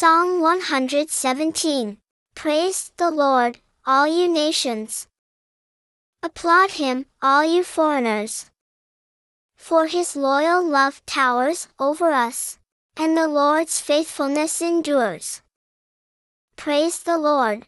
Psalm 117. Praise the Lord, all you nations. Applaud him, all you foreigners. For his loyal love towers over us, and the Lord's faithfulness endures. Praise the Lord.